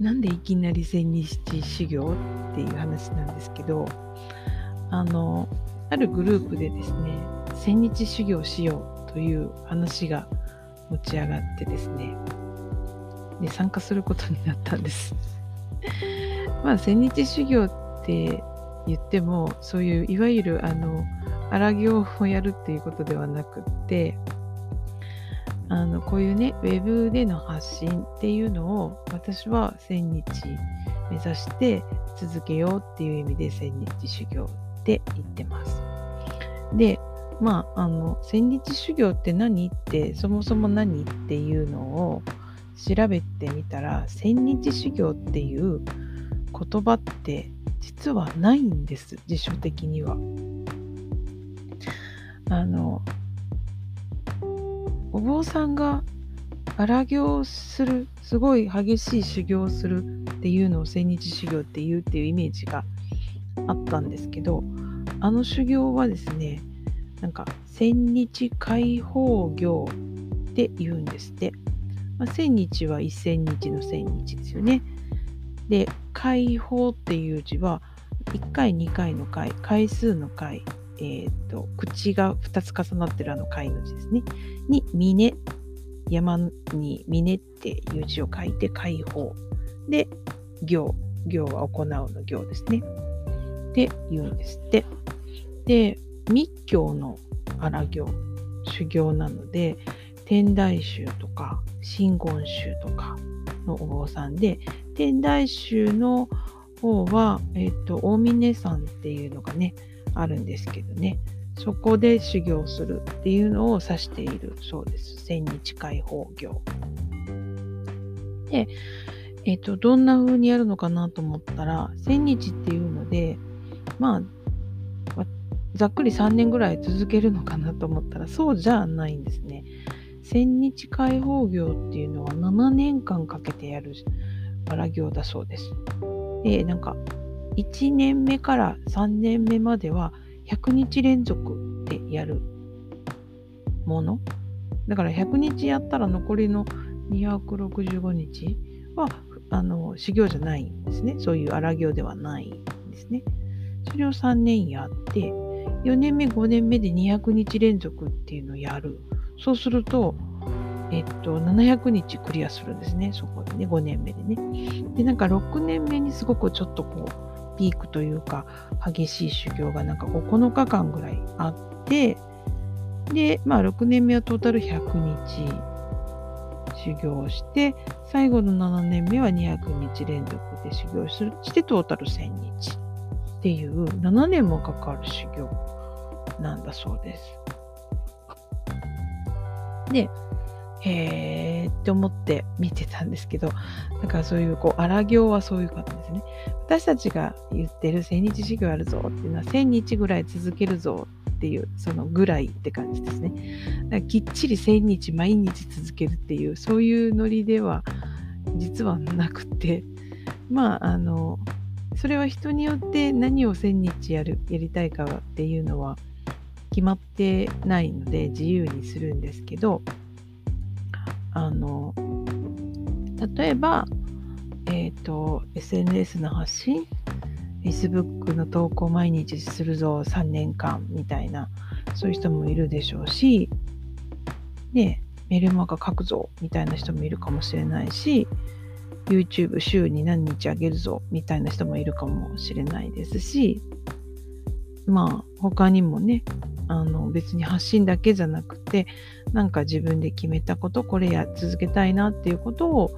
なんでいきなり千日修行っていう話なんですけどあのあるグループでですね千日修行しようという話が持ち上がってですねで参加することになったんです。まあ千日修行って言ってもそういういわゆるあの荒行をやるっていうことではなくってあのこういうねウェブでの発信っていうのを私は1000日目指して続けようっていう意味で1000日修行って言ってます。でまああの1000日修行って何ってそもそも何っていうのを調べてみたら1000日修行っていう言葉って実はないんです辞書的には。あのお坊さんが荒行するすごい激しい修行をするっていうのを千日修行っていうっていうイメージがあったんですけどあの修行はですねなんか千日解放行って言うんですって、まあ、千日は一千日の千日ですよね。で解放っていう字は1回2回の回回数の回えーと、口が2つ重なってるあの貝の字ですね。に、峰、山に峰っていう字を書いて解放。で、行、行は行うの行ですね。って言うんですって。で、密教の荒行、修行なので、天台宗とか真言宗とかのお坊さんで、天台宗の方は、えっ、ー、と、大峰山っていうのがね、あるんですけどねそこで修行するっていうのを指しているそうです。千日解放業。で、えっ、ー、と、どんな風にやるのかなと思ったら、千日っていうので、まあ、ざっくり3年ぐらい続けるのかなと思ったら、そうじゃないんですね。千日解放業っていうのは7年間かけてやるわら行だそうです。で、なんか、1年目から3年目までは100日連続でやるもの。だから100日やったら残りの265日はあの修行じゃないんですね。そういう荒行ではないんですね。それを3年やって4年目5年目で200日連続っていうのをやる。そうするとえっと、700日クリアするんですね、そこでね、5年目でね。で、なんか6年目にすごくちょっとこう、ピークというか激しい修行がなんか9日間ぐらいあってでまあ6年目はトータル100日修行をして最後の7年目は200日連続で修行するしてトータル1000日っていう7年もかかる修行なんだそうです。へーって思って見てたんですけど、だからそういう、こう、荒行はそういうことですね。私たちが言ってる千日修行あるぞっていうのは、千日ぐらい続けるぞっていう、そのぐらいって感じですね。だからきっちり千日毎日続けるっていう、そういうノリでは実はなくて、まあ、あの、それは人によって何を千日やる、やりたいかっていうのは決まってないので自由にするんですけど、あの例えば、えっ、ー、と SNS の発信 Facebook の投稿毎日するぞ3年間みたいなそういう人もいるでしょうしねメルマガ書くぞみたいな人もいるかもしれないし YouTube 週に何日あげるぞみたいな人もいるかもしれないですしまあ他にもねあの別に発信だけじゃなくてなんか自分で決めたことこれや続けたいなっていうことを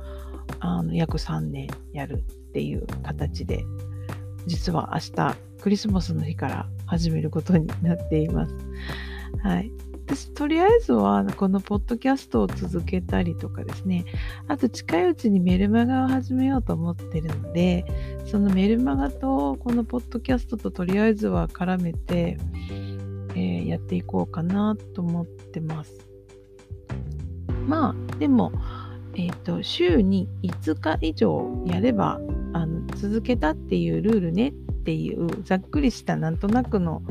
あの約3年やるっていう形で実は明日クリスマスの日から始めることになっています。はい、私とりあえずはこのポッドキャストを続けたりとかですね。あと近いうちにメルマガを始めようと思ってるのでそのメルマガとこのポッドキャストととりあえずは絡めて、えー、やっていこうかなと思ってます。まあでもえっ、ー、と週に5日以上やればあの続けたっていうルールねっていうざっくりしたなんとなくの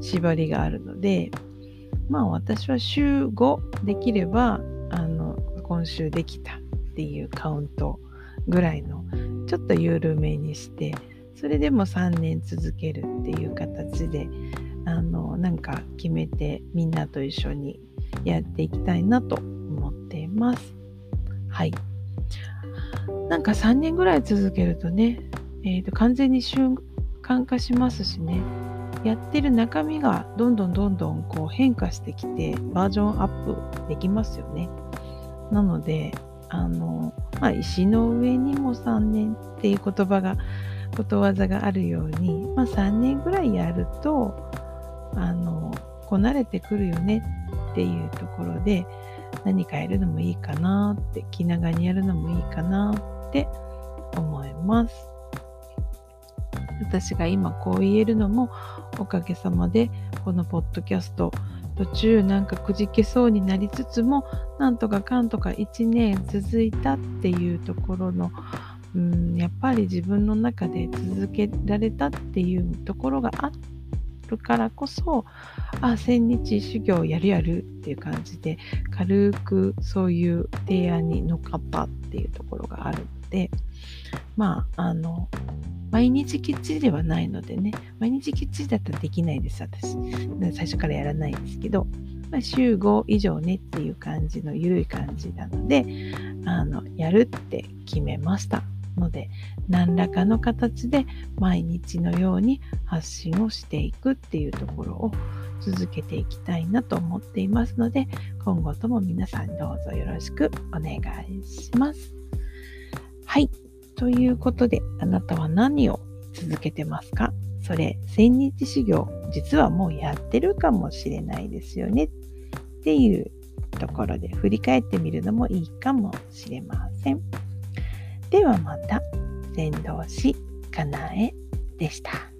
縛りがあるのでまあ私は週5できればあの今週できたっていうカウントぐらいのちょっと緩めにしてそれでも3年続けるっていう形であのなんか決めてみんなと一緒にやっていきたいなと思っています。はい。なんか3年ぐらい続けるとね、えー、と完全に習慣化しますしね。やってる中身がどんどんどんどんこう変化してきてバージョンアップできますよね。なので、あの、まあ、石の上にも3年っていう言葉が、ことわざがあるように、まあ、3年ぐらいやると、あの、こなれてくるよねっていうところで、何かやるのもいいかなって、気長にやるのもいいかなって思います。私が今こう言えるのもおかげさまでこのポッドキャスト途中なんかくじけそうになりつつもなんとかかんとか1年続いたっていうところのうんやっぱり自分の中で続けられたっていうところがあっるからこそあ千日修行やるやるっていう感じで軽くそういう提案に乗っかったっていうところがあるのでまああの毎日きっちりではないのでね、毎日きっちりだったらできないです、私。最初からやらないんですけど、まあ、週5以上ねっていう感じの緩い感じなので、あの、やるって決めました。ので、何らかの形で毎日のように発信をしていくっていうところを続けていきたいなと思っていますので、今後とも皆さんどうぞよろしくお願いします。はい。ということで、あなたは何を続けてますか？それ、千日修行、実はもうやってるかもしれないですよね。っていうところで振り返ってみるのもいいかもしれません。ではまた、先導しかなえでした。